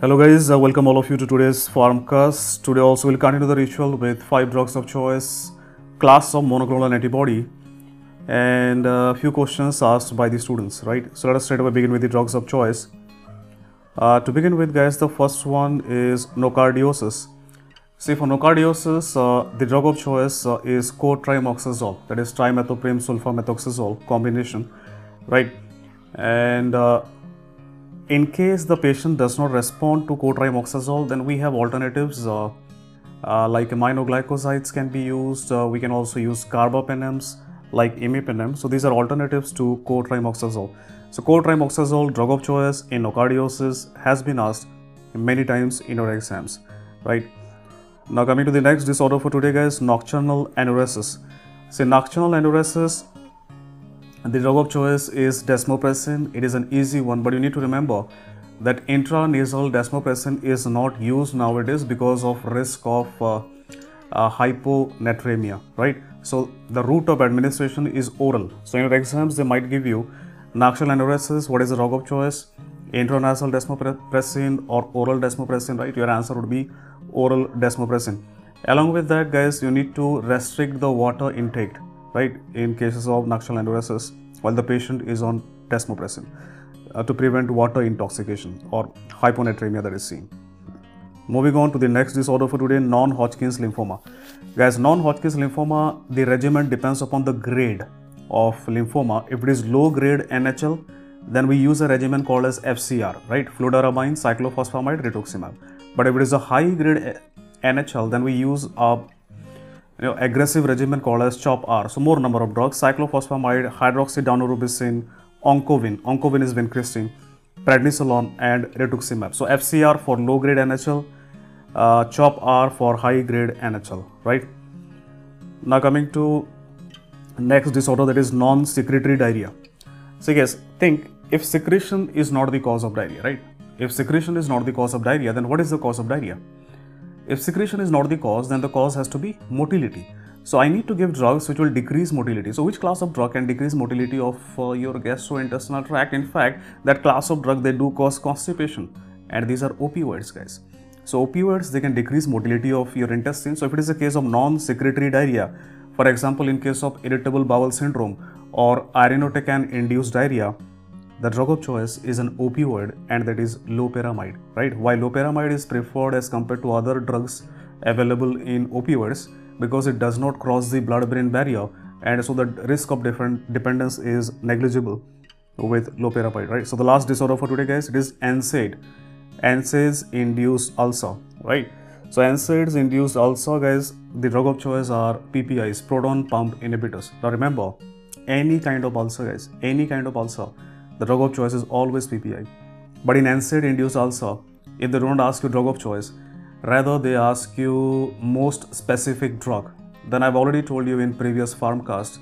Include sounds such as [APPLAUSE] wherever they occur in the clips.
Hello guys, uh, welcome all of you to today's Farmcast. Today also we'll continue the ritual with five drugs of choice, class of monoclonal antibody, and a few questions asked by the students, right? So let us straight away begin with the drugs of choice. Uh, to begin with, guys, the first one is nocardiosis. See, for nocardiosis, uh, the drug of choice uh, is cotrimoxazole, that is trimethoprim sulfamethoxazole combination, right? And uh, in case the patient does not respond to cotrimoxazole, then we have alternatives uh, uh, like aminoglycosides can be used. Uh, we can also use carbapenems like imipenem. So these are alternatives to cotrimoxazole. So cotrimoxazole, drug of choice in nocardiosis, has been asked many times in our exams, right? Now coming to the next disorder for today, guys, nocturnal enuresis. See, nocturnal enuresis the drug of choice is desmopressin. It is an easy one, but you need to remember that intranasal desmopressin is not used nowadays because of risk of uh, uh, hyponatremia, right? So the route of administration is oral. So in your exams, they might give you nocturnal enuresis. What is the drug of choice? Intranasal desmopressin or oral desmopressin, right? Your answer would be oral desmopressin. Along with that, guys, you need to restrict the water intake right in cases of nocturnal enuresis while the patient is on desmopressin uh, to prevent water intoxication or hyponatremia that is seen. Moving on to the next disorder for today non-hodgkin's lymphoma. Guys non-hodgkin's lymphoma the regimen depends upon the grade of lymphoma. If it is low grade nhl then we use a regimen called as fcr right? Fludarabine cyclophosphamide rituximab. But if it is a high grade nhl then we use a you know, aggressive regimen called as CHOP-R. So more number of drugs, cyclophosphamide, hydroxydaunorubicin, oncovin, oncovin is vincristine, prednisolone and rituximab. So FCR for low grade NHL, uh, CHOP-R for high grade NHL, right? Now coming to next disorder that is non-secretory diarrhea. So guys, think if secretion is not the cause of diarrhea, right? If secretion is not the cause of diarrhea, then what is the cause of diarrhea? If secretion is not the cause, then the cause has to be motility. So I need to give drugs which will decrease motility. So which class of drug can decrease motility of uh, your gastrointestinal tract? In fact, that class of drug they do cause constipation, and these are opioids, guys. So opioids they can decrease motility of your intestine. So if it is a case of non-secretory diarrhea, for example, in case of irritable bowel syndrome or irinotecan-induced diarrhea, the drug of choice is an opioid and that is loperamide, right? Why loperamide is preferred as compared to other drugs available in opioids because it does not cross the blood-brain barrier and so the risk of different dependence is negligible with loperamide, right? So the last disorder for today, guys, it is NSAID, NSAIDs induced ulcer, right? So NSAIDs induced ulcer, guys, the drug of choice are PPIs, proton pump inhibitors. Now remember, any kind of ulcer, guys, any kind of ulcer the drug of choice is always PPI. But in NSAID induced ulcer, if they don't ask you drug of choice, rather they ask you most specific drug. Then I've already told you in previous farmcast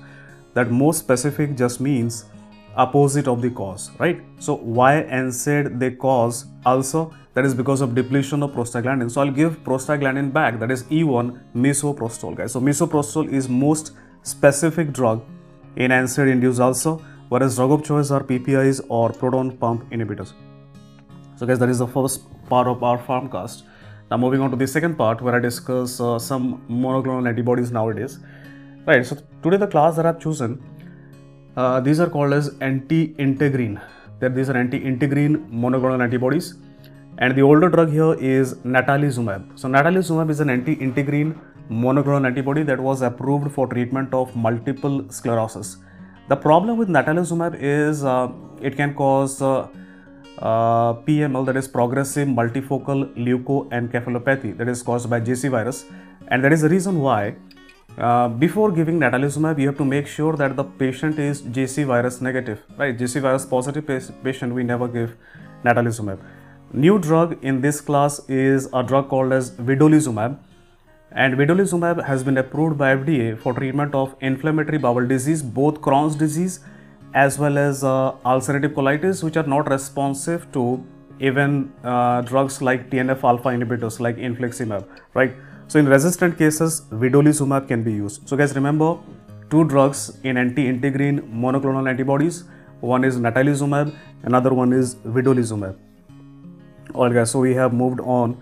that most specific just means opposite of the cause, right? So why NSAID they cause ulcer? That is because of depletion of prostaglandin. So I'll give prostaglandin back, that is E1 misoprostol, guys. So misoprostol is most specific drug in NSAID induced ulcer whereas drug of choice are PPIs or proton pump inhibitors. So guys, that is the first part of our farmcast. Now moving on to the second part where I discuss uh, some monoclonal antibodies nowadays. Right, so today the class that I've chosen, uh, these are called as anti-integrin. That these are anti-integrin monoclonal antibodies. And the older drug here is natalizumab. So natalizumab is an anti-integrin monoclonal antibody that was approved for treatment of multiple sclerosis. The problem with natalizumab is uh, it can cause uh, uh, PML that is progressive multifocal leukoencephalopathy that is caused by JC virus. And that is the reason why uh, before giving natalizumab you have to make sure that the patient is JC virus negative right? JC virus positive patient we never give natalizumab. New drug in this class is a drug called as vedolizumab and vedolizumab has been approved by FDA for treatment of inflammatory bowel disease, both Crohn's disease as well as uh, ulcerative colitis, which are not responsive to even uh, drugs like TNF alpha inhibitors like infliximab, right? So in resistant cases, vedolizumab can be used. So guys, remember two drugs in anti-integrin monoclonal antibodies. One is natalizumab, another one is vedolizumab. Alright, guys, so we have moved on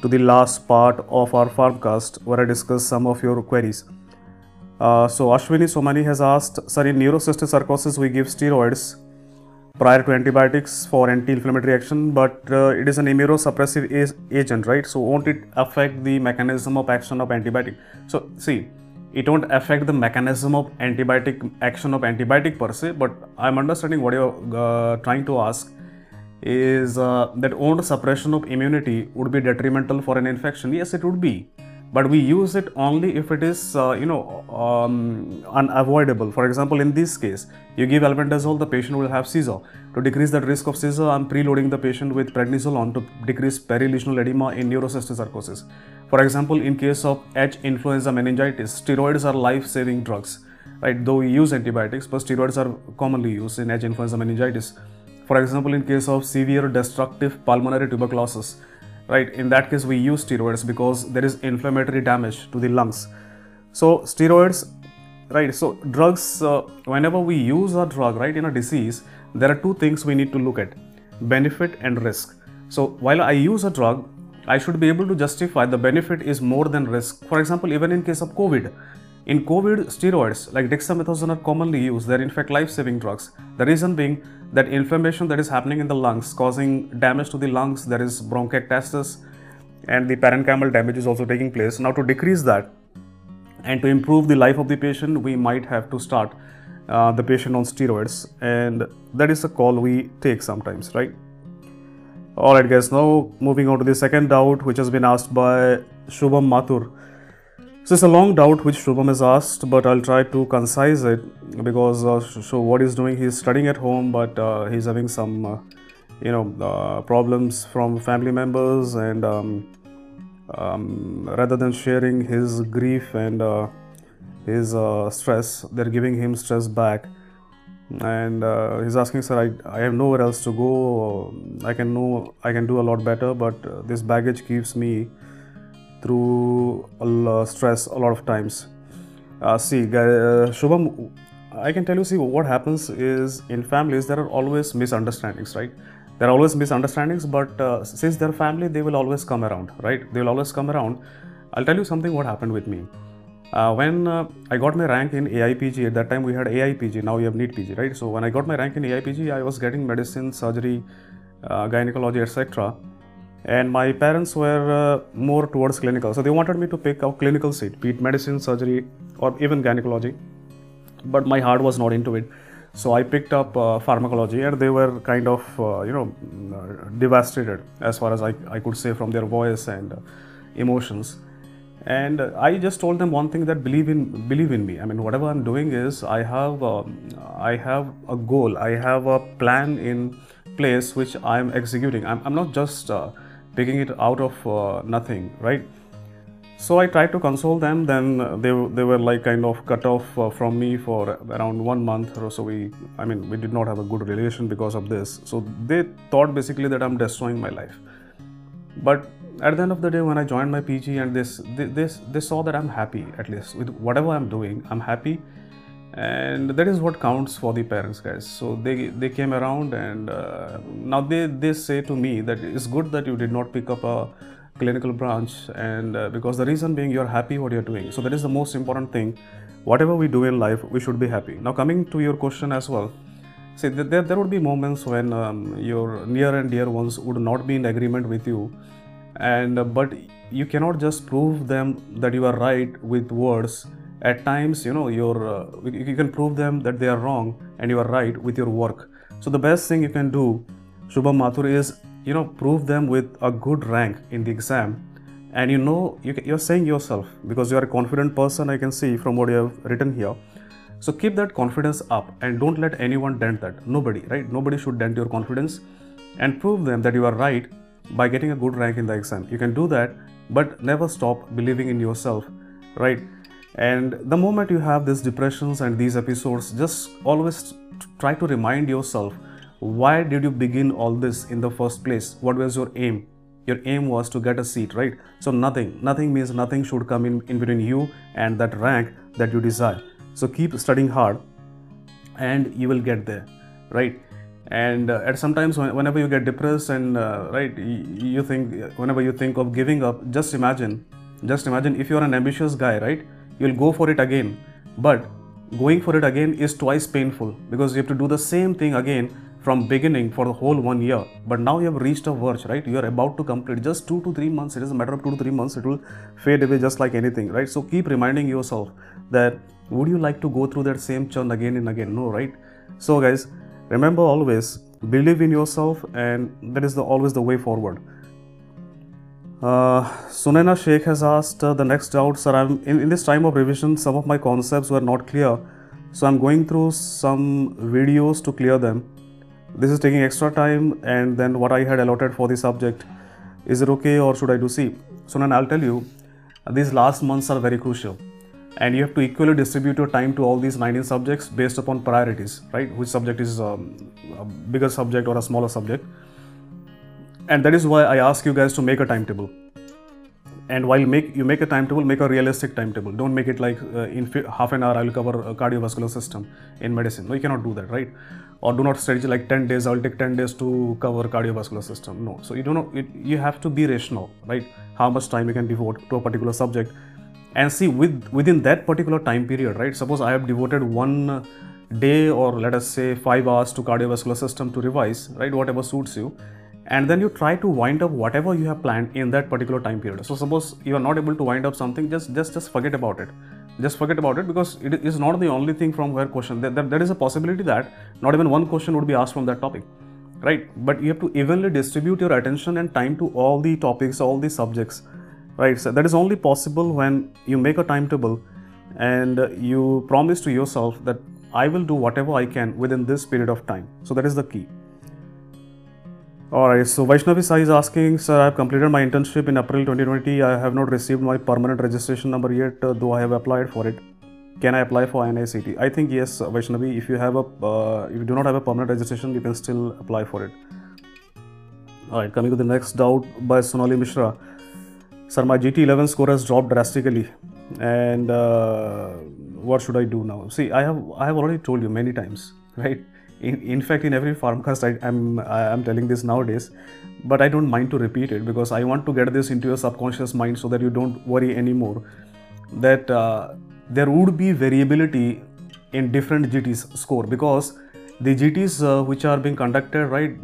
to the last part of our farmcast where I discuss some of your queries. Uh, so Ashwini Somani has asked, sir, in neurocysticercosis we give steroids prior to antibiotics for anti-inflammatory action, but uh, it is an immunosuppressive agent, right? So won't it affect the mechanism of action of antibiotic? So see, it won't affect the mechanism of antibiotic action of antibiotic per se, but I'm understanding what you're uh, trying to ask is uh, that own suppression of immunity would be detrimental for an infection. Yes, it would be. But we use it only if it is uh, you know um, unavoidable. For example in this case you give albendazole the patient will have seizure. To decrease that risk of seizure i'm preloading the patient with prednisolone to decrease perilesional edema in neurocysticercosis for example in case of h influenza meningitis steroids are life saving drugs right? Though we use antibiotics but steroids are commonly used in h influenza meningitis for example in case of severe destructive pulmonary tuberculosis right in that case we use steroids because there is inflammatory damage to the lungs so steroids right so drugs uh, whenever we use a drug right in a disease there are two things we need to look at benefit and risk so while i use a drug i should be able to justify the benefit is more than risk for example even in case of covid in COVID, steroids like dexamethasone are commonly used. They're in fact life-saving drugs. The reason being that inflammation that is happening in the lungs causing damage to the lungs, there is bronchiectasis and the parenchymal damage is also taking place. Now to decrease that and to improve the life of the patient, we might have to start uh, the patient on steroids and that is a call we take sometimes, right? Alright guys, now moving on to the second doubt which has been asked by Shubham Mathur. So it's a long doubt which Shubham has asked, but I'll try to concise it because uh, so what he's doing, he's studying at home, but uh, he's having some, uh, you know, uh, problems from family members, and um, um, rather than sharing his grief and uh, his uh, stress, they're giving him stress back. And he's asking, sir, I, I have nowhere else to go. I can know I can do a lot better, but this baggage keeps me through stress a lot of times. Uh, see, uh, Shubham, I can tell you, see, what happens is in families there are always misunderstandings, right? There are always misunderstandings, but uh, since they're family, they will always come around, right? They will always come around. I'll tell you something what happened with me. Uh, when uh, I got my rank in AIPG, at that time we had AIPG, now we have NEET PG, right? So when I got my rank in AIPG, I was getting medicine, surgery, uh, gynecology, etc and my parents were uh, more towards clinical. So they wanted me to pick a clinical seat be it medicine surgery or even gynecology. But my heart was not into it. So i picked up uh, pharmacology and they were kind of uh, you know devastated as far as I, I could say from their voice and uh, emotions. And i just told them one thing that believe in believe in me. I mean whatever i'm doing is i have um, i have a goal. I have a plan in place which i'm executing. I'm, I'm not just uh, picking it out of uh, nothing, right? So I tried to console them. Then they they were like kind of cut off uh, from me for around one month or so. We I mean we did not have a good relation because of this. So they thought basically that I'm destroying my life. But at the end of the day, when I joined my PG and this this they saw that I'm happy at least with whatever I'm doing. I'm happy and that is what counts for the parents guys. So they they came around and uh, now they they say to me that it's good that you did not pick up a clinical branch and uh, because the reason being you're happy what you're doing. So that is the most important thing. Whatever we do in life we should be happy. Now coming to your question as well. See there, there would be moments when um, your near and dear ones would not be in agreement with you. And uh, but you cannot just prove them that you are right with words at times you know you're uh, you can prove them that they are wrong and you are right with your work. So the best thing you can do shubham mathur is you know prove them with a good rank in the exam. And you know you, you're saying yourself because you are a confident person i can see from what you have written here. So keep that confidence up and don't let anyone dent that. Nobody right? Nobody should dent your confidence and prove them that you are right by getting a good rank in the exam. You can do that but never stop believing in yourself right and the moment you have these depressions and these episodes, just always try to remind yourself why did you begin all this in the first place? What was your aim? Your aim was to get a seat, right? So nothing, nothing means nothing should come in, in between you and that rank that you desire. So keep studying hard and you will get there, right? and uh, at sometimes when, whenever you get depressed and uh, right you, you think whenever you think of giving up just imagine just imagine if you're an ambitious guy right you'll go for it again. But going for it again is twice painful because you have to do the same thing again from beginning for the whole one year. But now you have reached a verge right? You are about to complete just two to three months. It is a matter of two to three months. It will fade away just like anything right? So keep reminding yourself that would you like to go through that same churn again and again? No right? So guys remember always believe in yourself and that is the always the way forward uh, Sunaina Sheikh has asked uh, the next doubt, sir. I'm in, in this time of revision, some of my concepts were not clear, so I'm going through some videos to clear them. This is taking extra time, and then what I had allotted for the subject. Is it okay, or should I do C? Sunan, I'll tell you, these last months are very crucial, and you have to equally distribute your time to all these 19 subjects based upon priorities, right? Which subject is um, a bigger subject or a smaller subject and that is why i ask you guys to make a timetable. And while make you make a timetable make a realistic timetable. Don't make it like uh, in half an hour i'll cover a cardiovascular system in medicine. No you cannot do that right? Or do not strategy like 10 days i'll take 10 days to cover cardiovascular system. No. So you don't know it, you have to be rational right? How much time you can devote to a particular subject. And see with within that particular time period right? Suppose i have devoted one day or let us say 5 hours to cardiovascular system to revise right? Whatever suits you and then you try to wind up whatever you have planned in that particular time period. So suppose you are not able to wind up something just just just forget about it. Just forget about it because it is not the only thing from where question there, there, there is a possibility that not even one question would be asked from that topic right? But you have to evenly distribute your attention and time to all the topics all the subjects right? So that is only possible when you make a timetable and you promise to yourself that i will do whatever i can within this period of time. So that is the key Alright, so Vaishnavi Sai is asking, Sir, I have completed my internship in April 2020. I have not received my permanent registration number yet, uh, though I have applied for it. Can I apply for NICT? I think yes, Vaishnavi. If you have a, uh, if you do not have a permanent registration, you can still apply for it. Alright, coming to the next doubt by Sonali Mishra. Sir, my GT11 score has dropped drastically, and uh, what should I do now? See, I have I have already told you many times, [LAUGHS] right? In, in fact in every farmcast I, am I'm telling this nowadays but i don't mind to repeat it because i want to get this into your subconscious mind so that you don't worry anymore that uh, there would be variability in different gts score because the gts uh, which are being conducted right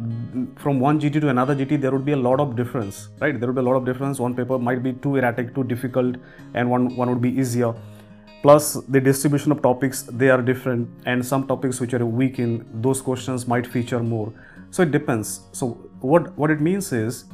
from one gt to another gt there would be a lot of difference right? There would be a lot of difference. One paper might be too erratic too difficult and one one would be easier plus the distribution of topics they are different and some topics which are weak in those questions might feature more. So it depends. So what what it means is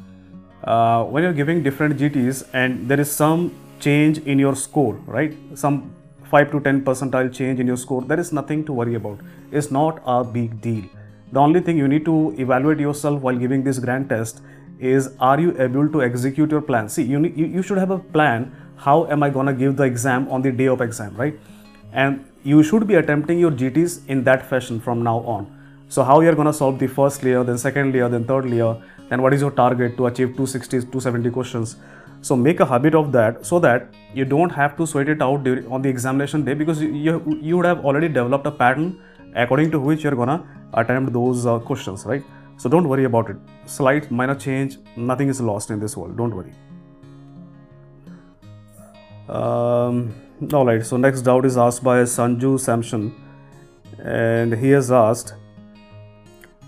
uh, when you're giving different gts and there is some change in your score right? Some 5 to 10 percentile change in your score there is nothing to worry about. It's not a big deal. The only thing you need to evaluate yourself while giving this grand test is are you able to execute your plan? See you, you, you should have a plan how am I gonna give the exam on the day of exam, right? And you should be attempting your GTs in that fashion from now on. So how you're gonna solve the first layer, then second layer, then third layer, then what is your target to achieve 260, 270 questions. So make a habit of that so that you don't have to sweat it out on the examination day because you, you would have already developed a pattern according to which you're gonna attempt those uh, questions, right? So don't worry about it. Slight minor change, nothing is lost in this world. Don't worry. Um, all right, so next doubt is asked by Sanju Samson, and he has asked.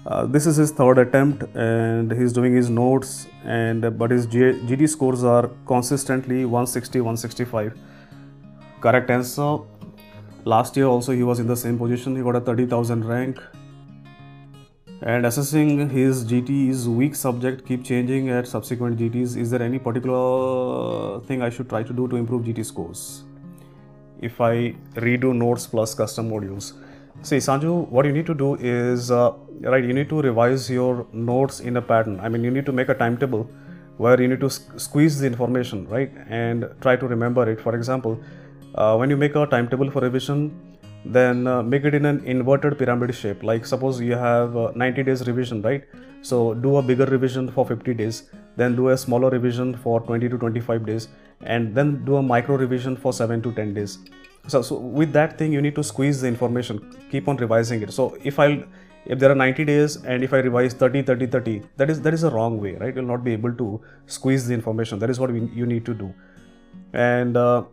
Uh, this is his third attempt, and he's doing his notes, and but his G- GT scores are consistently 160, 165. Correct answer. Last year also he was in the same position. He got a 30,000 rank and assessing his GT's weak subject keep changing at subsequent GTs. Is there any particular thing I should try to do to improve GT scores? If I redo notes plus custom modules. See, Sanju, what you need to do is, uh, right, you need to revise your notes in a pattern. I mean, you need to make a timetable where you need to squeeze the information, right, and try to remember it. For example, uh, when you make a timetable for revision, then uh, make it in an inverted pyramid shape. Like suppose you have uh, 90 days revision right? So do a bigger revision for 50 days then do a smaller revision for 20 to 25 days and then do a micro revision for 7 to 10 days. So, so with that thing you need to squeeze the information. Keep on revising it. So if i'll if there are 90 days and if i revise 30 30 30 that is that is a wrong way right? You'll not be able to squeeze the information. That is what we, you need to do. And uh,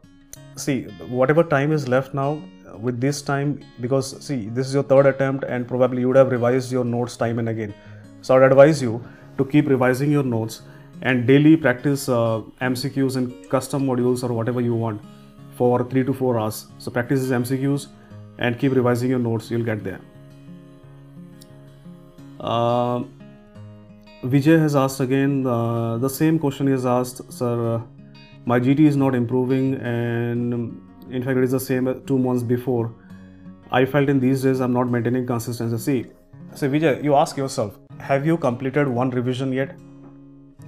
see whatever time is left now with this time because see this is your third attempt and probably you would have revised your notes time and again so i'd advise you to keep revising your notes and daily practice uh, mcqs and custom modules or whatever you want for 3 to 4 hours so practice these mcqs and keep revising your notes you'll get there uh, Vijay has asked again uh, the same question is asked, sir. Uh, my GT is not improving, and in fact, it is the same two months before. I felt in these days I'm not maintaining consistency. See, so Vijay, you ask yourself, have you completed one revision yet?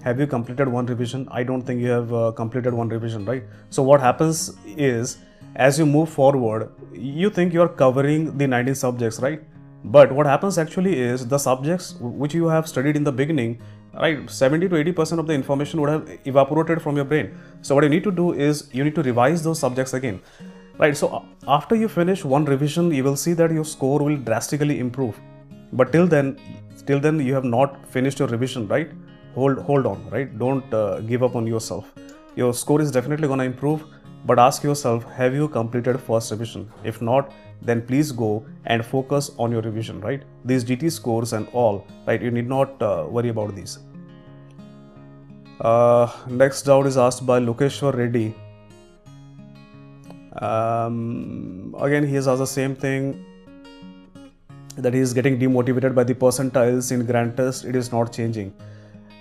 Have you completed one revision? I don't think you have uh, completed one revision, right? So what happens is, as you move forward, you think you are covering the 19 subjects, right? But what happens actually is the subjects which you have studied in the beginning, right, 70 to 80% of the information would have evaporated from your brain. So what you need to do is you need to revise those subjects again. Right, so after you finish one revision, you will see that your score will drastically improve. But till then, till then you have not finished your revision, right? Hold, hold on, right? Don't uh, give up on yourself. Your score is definitely going to improve, but ask yourself, have you completed first revision? If not, then please go and focus on your revision, right? These GT scores and all, right? You need not uh, worry about these. Uh, next doubt is asked by Lokeshwar Reddy. Um, again, he has asked the same thing that he is getting demotivated by the percentiles in grand test. It is not changing.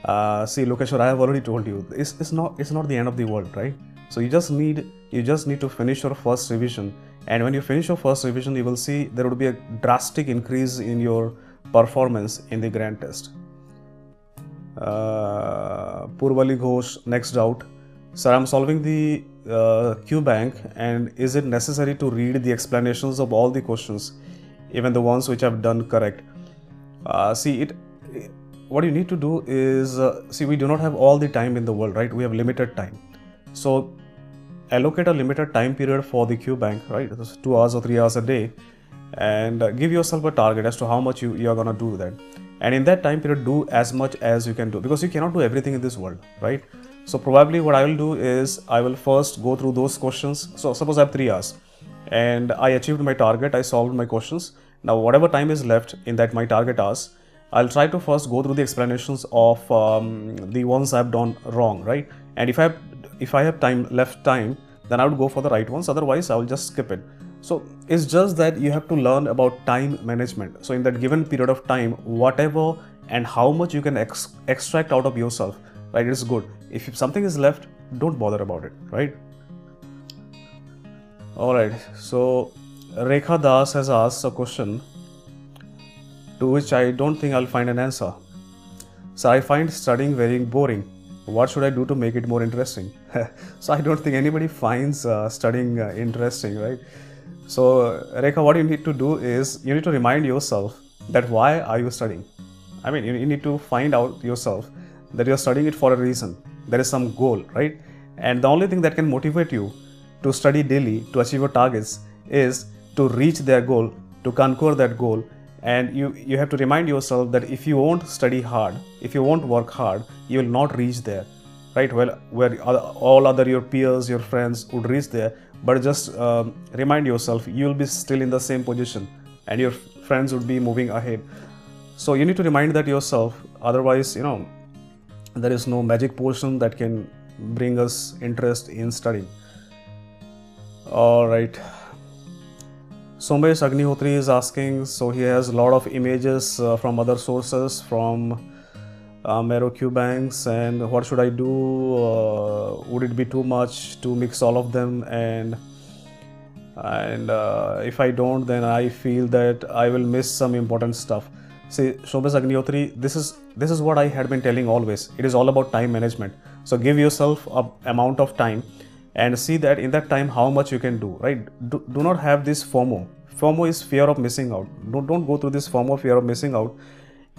Uh, see, Lokeshwar, I have already told you, it's, it's not it's not the end of the world, right? So you just need you just need to finish your first revision and when you finish your first revision you will see there would be a drastic increase in your performance in the grand test uh, Purvali Ghosh next doubt sir I'm solving the uh, Q bank and is it necessary to read the explanations of all the questions even the ones which I've done correct? Uh, see it what you need to do is uh, see we do not have all the time in the world right? We have limited time. So allocate a limited time period for the Q bank, right? two hours or three hours a day, and uh, give yourself a target as to how much you, you are gonna do that. And in that time period, do as much as you can do because you cannot do everything in this world, right? So probably what I will do is I will first go through those questions. So suppose I have three hours and I achieved my target, I solved my questions. Now whatever time is left in that my target hours, I'll try to first go through the explanations of um, the ones I've done wrong, right? And if I have if I have time left time, then I would go for the right ones. Otherwise, I will just skip it. So it's just that you have to learn about time management. So in that given period of time, whatever and how much you can ex- extract out of yourself, right? It's good. If something is left, don't bother about it, right? All right. So Rekha Das has asked a question to which I don't think I'll find an answer. So I find studying very boring what should I do to make it more interesting? [LAUGHS] so I don't think anybody finds uh, studying uh, interesting, right? So Rekha, what you need to do is you need to remind yourself that why are you studying? I mean, you, need to find out yourself that you're studying it for a reason. There is some goal, right? And the only thing that can motivate you to study daily to achieve your targets is to reach their goal, to conquer that goal, and you you have to remind yourself that if you won't study hard if you won't work hard you will not reach there right well where all other your peers your friends would reach there but just um, remind yourself you will be still in the same position and your friends would be moving ahead. So you need to remind that yourself. Otherwise you know there is no magic potion that can bring us interest in studying. All right. Somesh Agnihotri is asking, so he has a lot of images uh, from other sources from Marrow Q banks and what should I do? Uh, would it be too much to mix all of them and and uh, if I don't then I feel that I will miss some important stuff. See Shobhas Agnihotri, this is this is what I had been telling always. It is all about time management. So give yourself a amount of time and see that in that time how much you can do right do, do not have this fomo fomo is fear of missing out don't, don't go through this fomo fear of missing out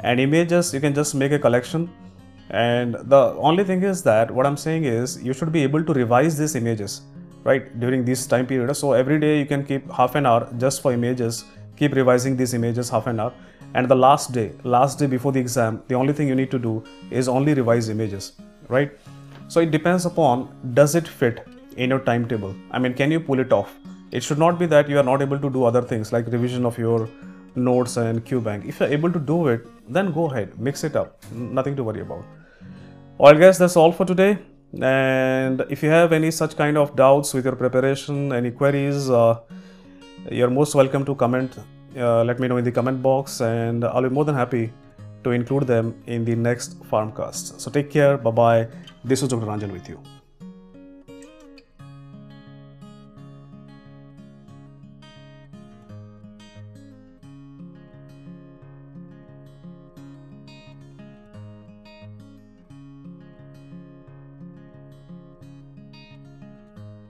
and images you can just make a collection. And the only thing is that what i'm saying is you should be able to revise these images right during this time period. So every day you can keep half an hour just for images. Keep revising these images half an hour. And the last day last day before the exam the only thing you need to do is only revise images right? So it depends upon does it fit in your timetable? I mean can you pull it off? It should not be that you are not able to do other things like revision of your notes and QBank. If you're able to do it, then go ahead, mix it up. Nothing to worry about. Well, guys, that's all for today. And if you have any such kind of doubts with your preparation, any queries, uh, you're most welcome to comment. Uh, let me know in the comment box, and I'll be more than happy to include them in the next Farmcast. So take care. Bye bye. This was Dr. Ranjan with you.